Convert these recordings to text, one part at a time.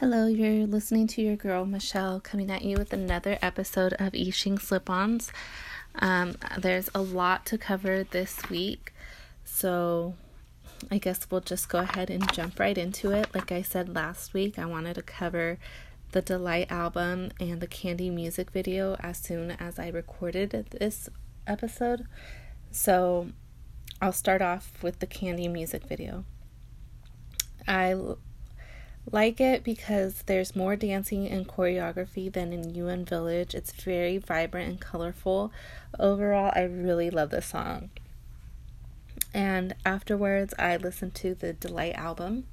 Hello, you're listening to your girl Michelle coming at you with another episode of Yixing Slip Ons. Um, there's a lot to cover this week, so I guess we'll just go ahead and jump right into it. Like I said last week, I wanted to cover the Delight album and the Candy music video as soon as I recorded this episode. So I'll start off with the Candy music video. I like it because there's more dancing and choreography than in UN Village. It's very vibrant and colorful. Overall, I really love this song. And afterwards, I listened to the Delight album.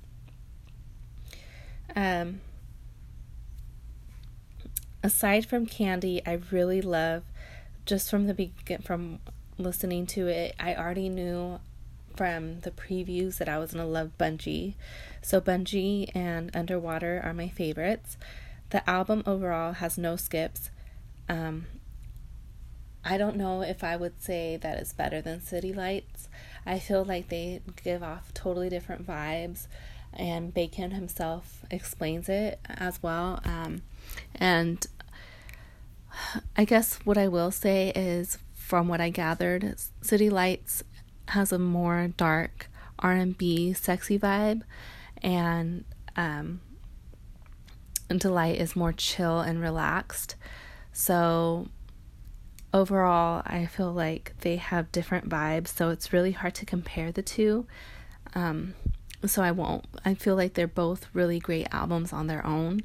Um, aside from Candy, I really love just from the begin from listening to it. I already knew from the previews that I was to love Bungee. So, Bungee and Underwater are my favorites. The album overall has no skips. Um, I don't know if I would say that it's better than City Lights. I feel like they give off totally different vibes, and Bacon himself explains it as well. Um, and I guess what I will say is, from what I gathered, City Lights has a more dark R&B sexy vibe and um Delight is more chill and relaxed. So overall, I feel like they have different vibes, so it's really hard to compare the two. Um so I won't. I feel like they're both really great albums on their own.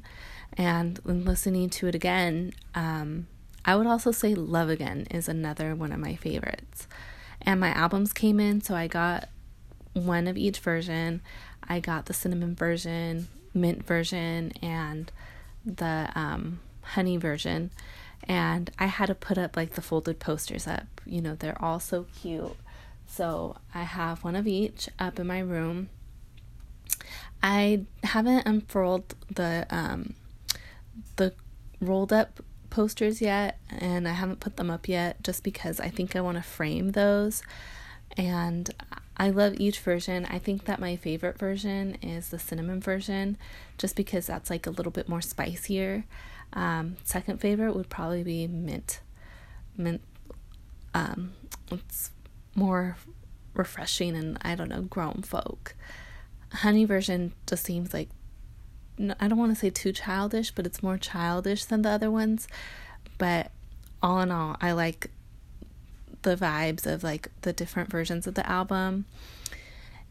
And when listening to it again, um, I would also say Love Again is another one of my favorites and my albums came in, so I got one of each version. I got the cinnamon version, mint version, and the um, honey version. And I had to put up like the folded posters up. You know, they're all so cute. So I have one of each up in my room. I haven't unfurled the um, the rolled up posters yet, and I haven't put them up yet just because I think I want to frame those. And I love each version. I think that my favorite version is the cinnamon version, just because that's like a little bit more spicier. Um, second favorite would probably be mint. Mint, um, it's more refreshing and I don't know, grown folk. Honey version just seems like I don't want to say too childish, but it's more childish than the other ones. But all in all, I like the vibes of like the different versions of the album.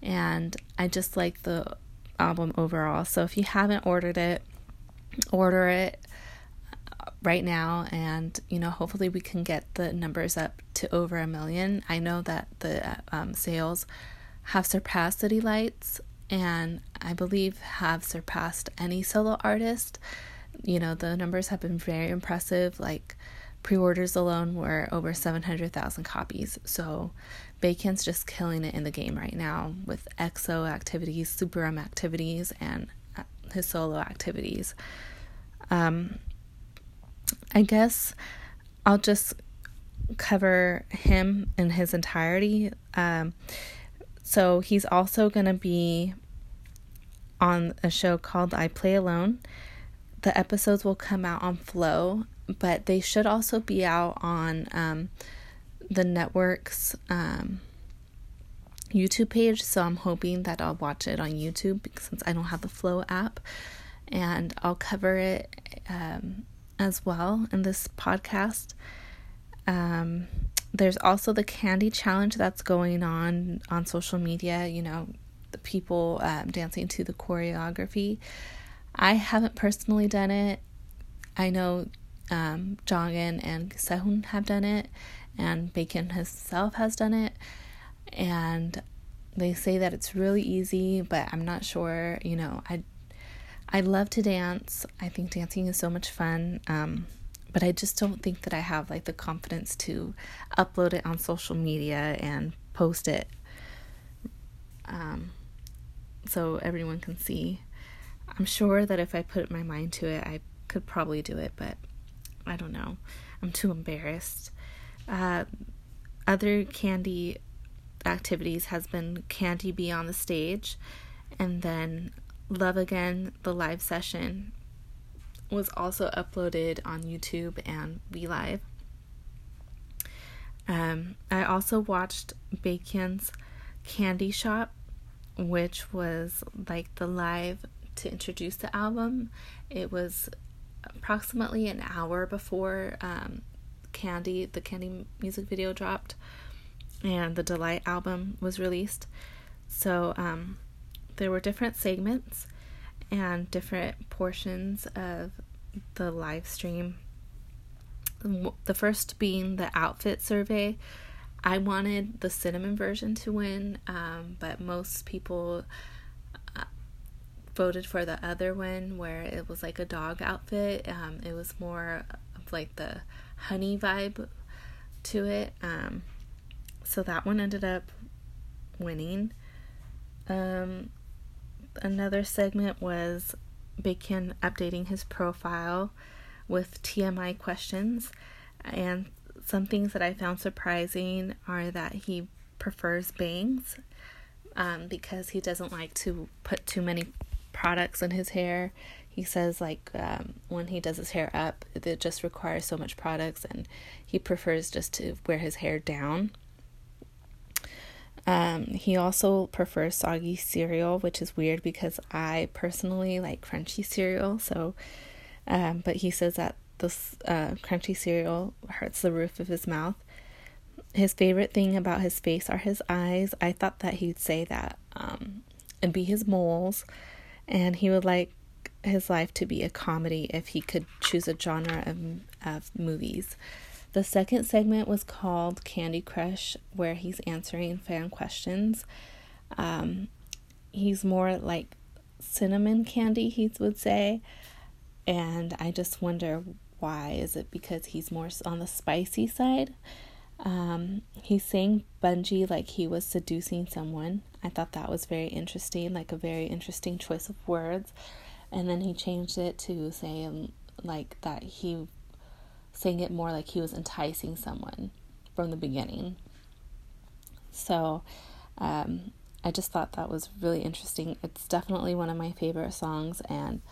And I just like the album overall. So if you haven't ordered it, order it right now and you know hopefully we can get the numbers up to over a million i know that the um, sales have surpassed city lights and I believe have surpassed any solo artist. You know, the numbers have been very impressive. Like pre orders alone were over 700,000 copies. So Bacon's just killing it in the game right now with EXO activities, Super M activities, and uh, his solo activities. Um, I guess I'll just cover him in his entirety. Um, so he's also going to be on a show called I Play Alone. The episodes will come out on Flow, but they should also be out on um, the network's um, YouTube page. So I'm hoping that I'll watch it on YouTube since I don't have the Flow app. And I'll cover it um, as well in this podcast. Um, there's also the candy challenge that's going on on social media. You know, the people um, dancing to the choreography. I haven't personally done it. I know um, Jongin and Sehun have done it, and Bacon himself has done it, and they say that it's really easy, but I'm not sure. You know, I I love to dance. I think dancing is so much fun. Um, but I just don't think that I have like the confidence to upload it on social media and post it. Um, so everyone can see. I'm sure that if I put my mind to it, I could probably do it, but I don't know. I'm too embarrassed. Uh, other candy activities has been Candy be on the stage, and then Love Again, the live session, was also uploaded on YouTube and V Live. Um, I also watched Bacon's Candy Shop, which was like the live to introduce the album. It was approximately an hour before um, Candy, the Candy music video dropped, and the Delight album was released. So um, there were different segments and different portions of the live stream. The first being the outfit survey. I wanted the cinnamon version to win, um, but most people uh, voted for the other one where it was like a dog outfit. Um, it was more of like the honey vibe to it. Um, so that one ended up winning. Um, another segment was Bacon updating his profile with TMI questions. And some things that I found surprising are that he prefers bangs um, because he doesn't like to put too many products in his hair. He says, like, um, when he does his hair up, it just requires so much products, and he prefers just to wear his hair down. Um, he also prefers soggy cereal, which is weird because I personally like crunchy cereal. So, um, but he says that this uh, crunchy cereal hurts the roof of his mouth. His favorite thing about his face are his eyes. I thought that he'd say that um, and be his moles, and he would like his life to be a comedy if he could choose a genre of of movies. The second segment was called Candy Crush, where he's answering fan questions. Um, he's more like cinnamon candy, he would say. And I just wonder why. Is it because he's more on the spicy side? Um, he's saying Bungee like he was seducing someone. I thought that was very interesting, like a very interesting choice of words. And then he changed it to saying like that he saying it more like he was enticing someone from the beginning. So um, I just thought that was really interesting. It's definitely one of my favorite songs, and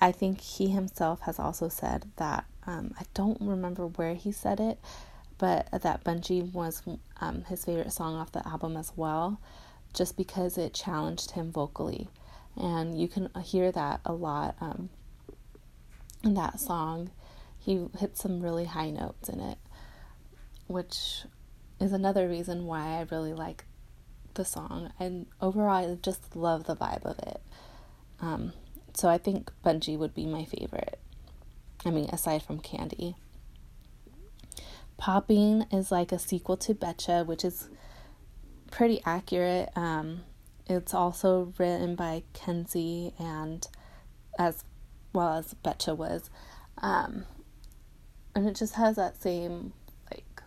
I think he himself has also said that. Um, I don't remember where he said it, but that Bungee was um, his favorite song off the album as well, just because it challenged him vocally. And you can hear that a lot um, in that song he hit some really high notes in it, which is another reason why I really like the song. And overall, I just love the vibe of it. Um, so I think Bungee would be my favorite. I mean, aside from Candy. Popping is like a sequel to Betcha, which is pretty accurate. Um, it's also written by Kenzie and as well as Betcha was. Um, and it just has that same like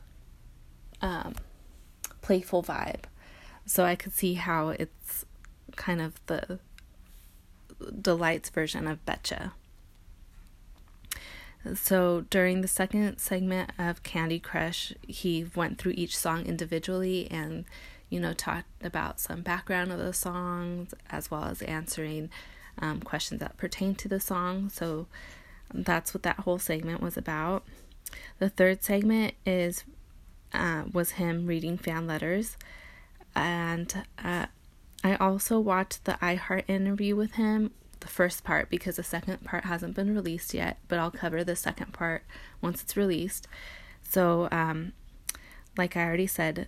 um, playful vibe. So I could see how it's kind of the Delight's version of Betcha. So during the second segment of Candy Crush, he went through each song individually and, you know, talked about some background of the songs as well as answering um, questions that pertain to the song. So that's what that whole segment was about. The third segment is uh, was him reading fan letters, and uh, I also watched the iHeart interview with him, the first part because the second part hasn't been released yet, but I'll cover the second part once it's released. So, um, like I already said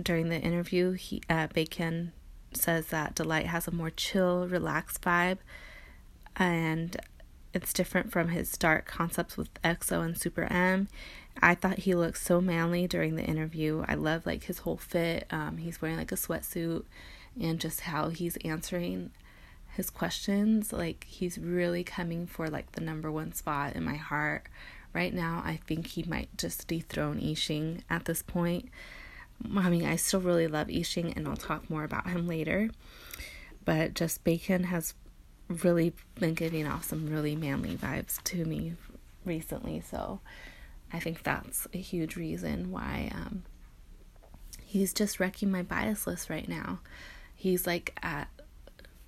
during the interview, he uh, Baekhyun says that Delight has a more chill, relaxed vibe, and it's different from his dark concepts with EXO and Super M. I thought he looked so manly during the interview. I love like his whole fit. Um, he's wearing like a sweatsuit and just how he's answering his questions. Like he's really coming for like the number one spot in my heart. Right now, I think he might just dethrone Yixing at this point. I mean, I still really love Yixing, and I'll talk more about him later. But just Bacon has really been giving off some really manly vibes to me recently. So I think that's a huge reason why um, he's just wrecking my bias list right now. He's like at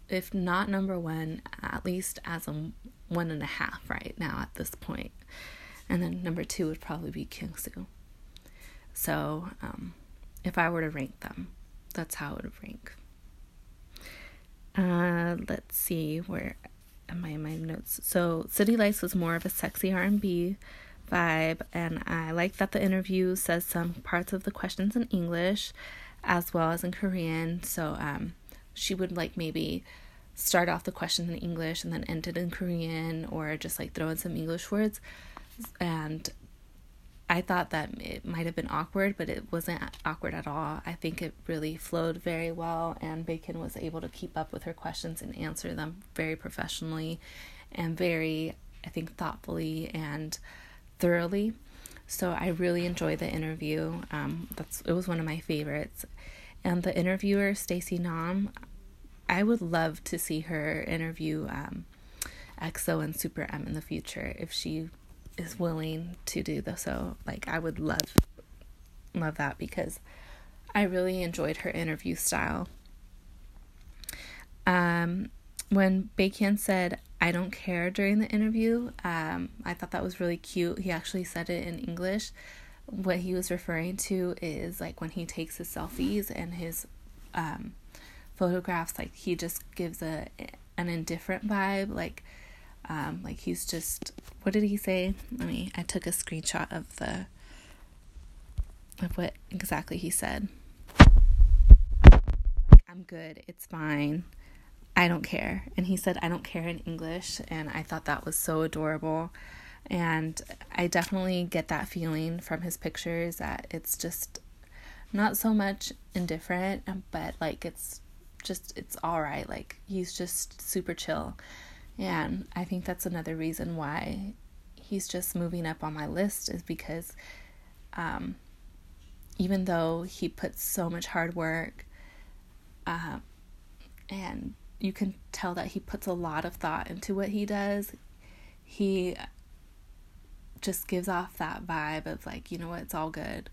if not number one, at least as a one and a half right now at this point. And then number two would probably be Kyungsoo. So, um, if I were to rank them, that's how it would rank. Uh, let's see where am I in my notes. So, City Lights was more of a sexy R&B vibe, and I like that the interview says some parts of the questions in English as well as in Korean. So, um, she would like maybe start off the question in English and then end it in Korean, or just like throw in some English words. And I thought that it might have been awkward, but it wasn't awkward at all. I think it really flowed very well, and Bacon was able to keep up with her questions and answer them very professionally and very, I think, thoughtfully and thoroughly. So I really enjoyed the interview. Um, that's it was one of my favorites. And the interviewer, Stacy Nam, I would love to see her interview um, EXO and Super M in the future if she is willing to do this. So, like, I would love, love that because I really enjoyed her interview style. Um, when Baekhyun said, I don't care during the interview, um, I thought that was really cute. He actually said it in English. What he was referring to is like when he takes his selfies and his um, photographs, like he just gives a an indifferent vibe, like um, like he's just what did he say? Let me I took a screenshot of the of what exactly he said. I'm good, it's fine. I don't care. And he said I don't care in English and I thought that was so adorable. And I definitely get that feeling from his pictures that it's just not so much indifferent, but like it's just it's all right. Like he's just super chill. And I think that's another reason why he's just moving up on my list is because um, even though he puts so much hard work uh, and you can tell that he puts a lot of thought into what he does, he just gives off that vibe of like, you know what, it's all good.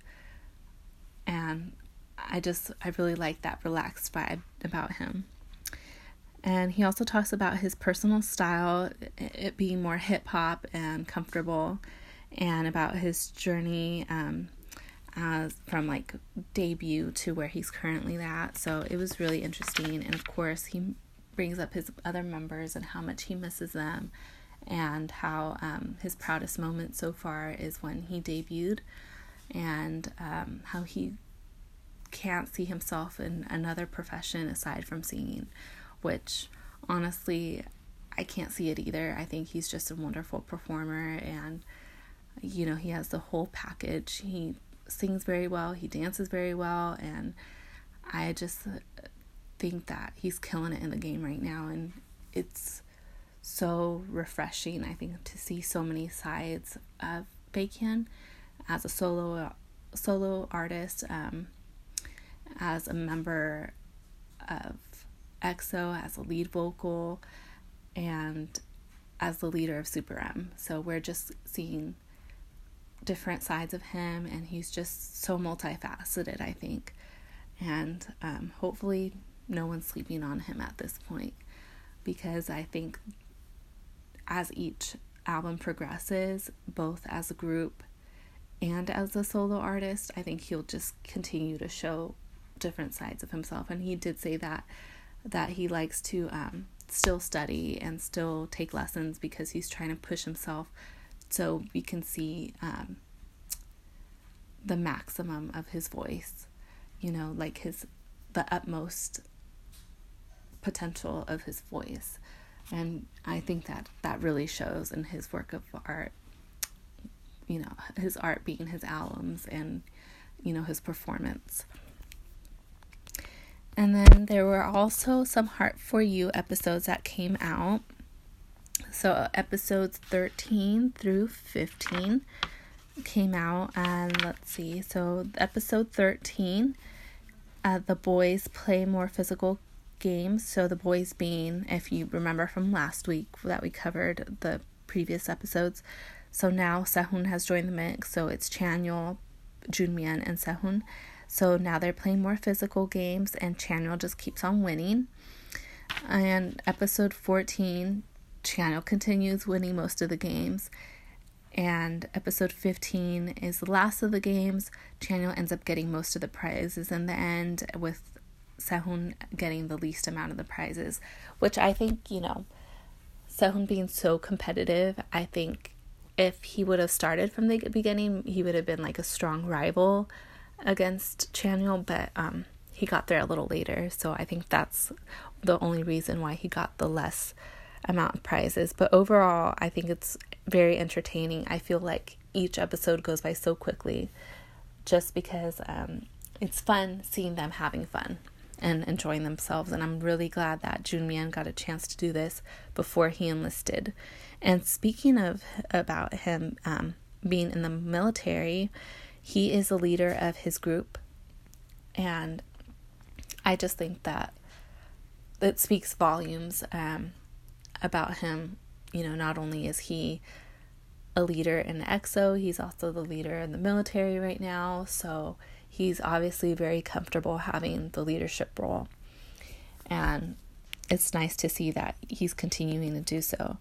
And I just, I really like that relaxed vibe about him. And he also talks about his personal style, it being more hip hop and comfortable, and about his journey um, as from like debut to where he's currently at. So it was really interesting. And of course, he brings up his other members and how much he misses them, and how um, his proudest moment so far is when he debuted, and um, how he can't see himself in another profession aside from singing which honestly, I can't see it either. I think he's just a wonderful performer and you know, he has the whole package. He sings very well, he dances very well, and I just think that he's killing it in the game right now and it's so refreshing I think to see so many sides of Baekhyun as a solo solo artist um, as a member of EXO as a lead vocal and as the leader of Super M. So we're just seeing different sides of him, and he's just so multifaceted, I think. And um, hopefully, no one's sleeping on him at this point because I think as each album progresses, both as a group and as a solo artist, I think he'll just continue to show different sides of himself. And he did say that that he likes to um, still study and still take lessons because he's trying to push himself so we can see um, the maximum of his voice, you know, like his the utmost potential of his voice. And I think that that really shows in his work of art, you know, his art being his albums and, you know, his performance. And then there were also some Heart for You episodes that came out. So episodes 13 through 15 came out and let's see. So episode 13 uh, the boys play more physical games. So the boys being if you remember from last week that we covered the previous episodes. So now Sehun has joined the mix. So it's Chanyeol, Junmyeon and Sehun. So now they're playing more physical games, and Chanyeol just keeps on winning. And episode 14, Chanyeol continues winning most of the games. And episode 15 is the last of the games. Chanyeol ends up getting most of the prizes in the end, with Sehun getting the least amount of the prizes, which I think, you know, Sehun being so competitive, I think if he would have started from the beginning, he would have been like a strong rival against Chanyeol, but um, he got there a little later, so I think that's the only reason why he got the less amount of prizes. But overall, I think it's very entertaining. I feel like each episode goes by so quickly just because um, it's fun seeing them having fun and enjoying themselves. And I'm really glad that Junmyeon got a chance to do this before he enlisted. And speaking of about him um, being in the military, he is the leader of his group, and I just think that it speaks volumes um, about him. You know, not only is he a leader in EXO, he's also the leader in the military right now. So he's obviously very comfortable having the leadership role. And it's nice to see that he's continuing to do so.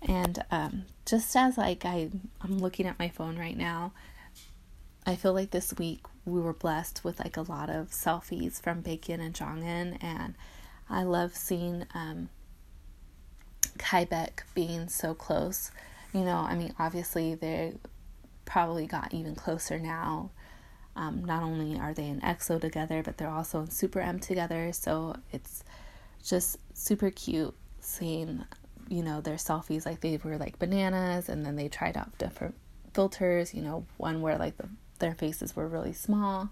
And um, just as like I, I'm looking at my phone right now, I feel like this week we were blessed with like a lot of selfies from Baekhyun and Jongin, and I love seeing um, Baek being so close. You know, I mean, obviously they probably got even closer now um, not only are they in EXO together, but they're also in Super M together. So it's just super cute seeing, you know, their selfies like they were like bananas, and then they tried out different filters. You know, one where like the, their faces were really small,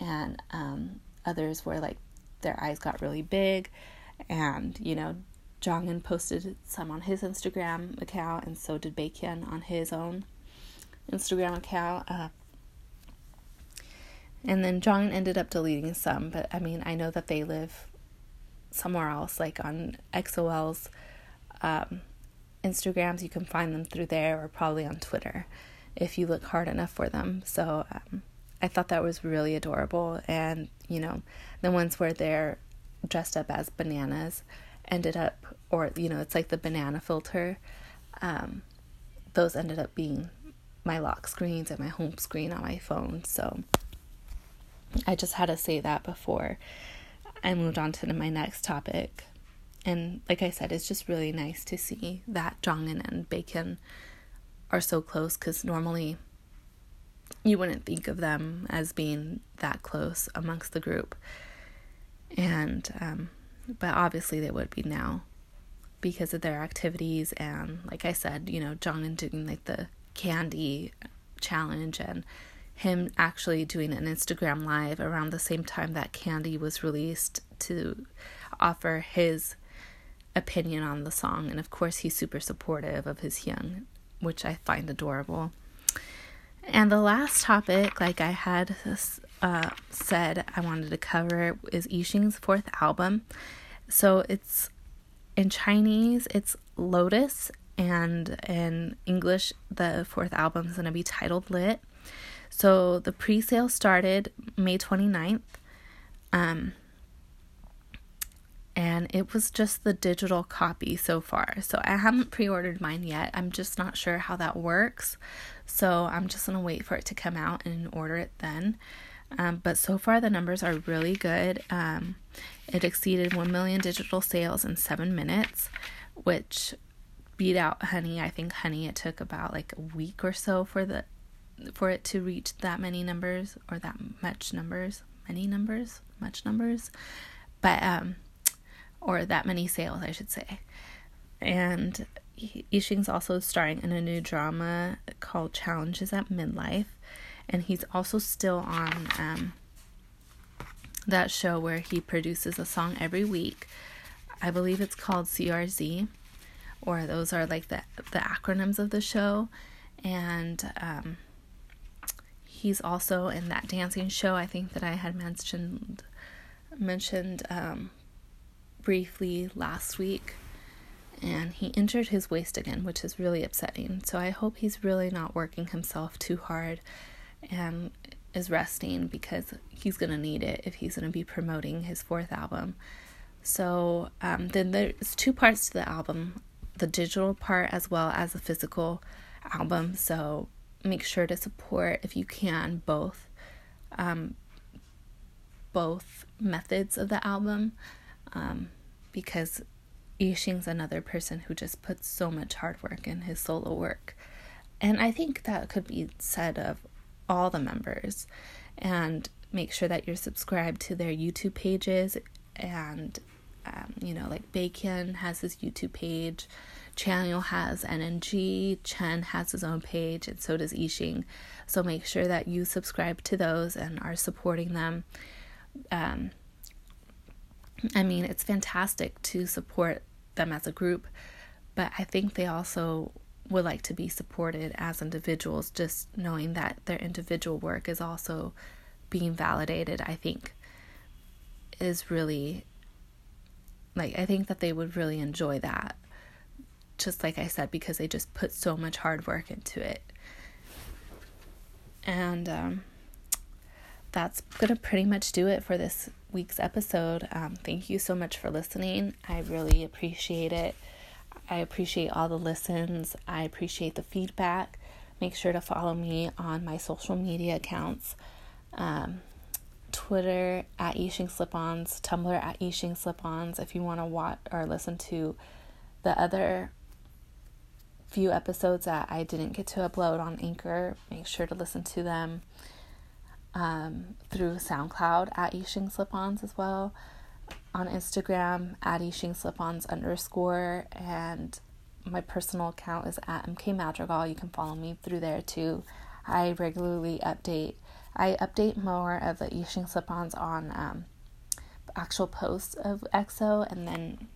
and um, others were like their eyes got really big, and you know. Jongin posted some on his Instagram account, and so did Baekhyun on his own Instagram account. Uh, and then John ended up deleting some, but I mean, I know that they live somewhere else, like on EXO-L's um, Instagrams. You can find them through there or probably on Twitter if you look hard enough for them. So um, I thought that was really adorable. And, you know, the ones where they're dressed up as bananas ended up, or, you know, it's like the banana filter. Um, those ended up being my lock screens and my home screen on my phone. So I just had to say that before I moved on to my next topic. And like I said, it's just really nice to see that Jongin and Baekhyun are so close because normally you wouldn't think of them as being that close amongst the group. And, um, but obviously they would be now because of their activities. And like I said, you know, Jongin doing like the candy challenge and him actually doing an Instagram live around the same time that Candy was released to offer his opinion on the song. And of course, he's super supportive of his hyung, which I find adorable. And the last topic, like I had uh, said, I wanted to cover is Yixing's fourth album. So it's in Chinese, it's Lotus, and in English, the fourth album is going to be titled Lit. So the pre sale started May 29th. Um, and it was just the digital copy so far. So I haven't pre ordered mine yet. I'm just not sure how that works. So I'm just going to wait for it to come out and order it then. Um, but so far, the numbers are really good. Um, it exceeded 1 million digital sales in seven minutes, which beat out Honey. I think Honey, it took about like a week or so for the for it to reach that many numbers or that much numbers, many numbers, much numbers, but um, or that many sales, I should say. And Yixing's also starring in a new drama called Challenges at Midlife, and he's also still on um, that show where he produces a song every week. I believe it's called CRZ, or those are like the the acronyms of the show, and um, he's also in that dancing show I think that I had mentioned mentioned um, briefly last week and he injured his waist again which is really upsetting so I hope he's really not working himself too hard and is resting because he's going to need it if he's going to be promoting his fourth album So um, then there's two parts to the album the digital part as well as the physical album. So make sure to support, if you can, both. Um, both methods of the album um, because Yixing's another person who just puts so much hard work in his solo work. And I think that could be said of all the members. And make sure that you're subscribed to their YouTube pages and um, you know, like Bacon has his YouTube page, Chanyeol has NNG, Chen has his own page, and so does Yixing. So make sure that you subscribe to those and are supporting them. Um, I mean, it's fantastic to support them as a group, but I think they also would like to be supported as individuals, just knowing that their individual work is also being validated, I think is really like I think that they would really enjoy that. Just like I said, because they just put so much hard work into it. And um, that's gonna pretty much do it for this week's episode. Um, thank you so much for listening. I really appreciate it. I appreciate all the listens. I appreciate the feedback. Make sure to follow me on my social media accounts. Um, Twitter at Yixing Slip-Ons, Tumblr at Yixing Slip-Ons. If you want to watch or listen to the other few episodes that I didn't get to upload on Anchor, make sure to listen to them um, through SoundCloud at Yixing Slip-Ons as well. On Instagram at Yixing Slip-Ons underscore and my personal account is at MK Madrigal. You can follow me through there too. I regularly update I update more of the Yixing slip-ons on um, actual posts of EXO, and then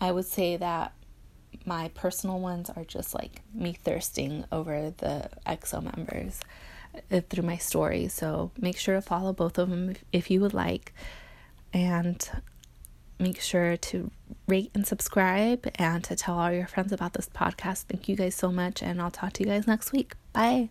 I would say that my personal ones are just like me thirsting over the EXO members Uh, through my story. So make sure to follow both of them if, if you would like, and make sure to rate and subscribe and to tell all your friends about this podcast. Thank you guys so much, and I'll talk to you guys next week. Bye.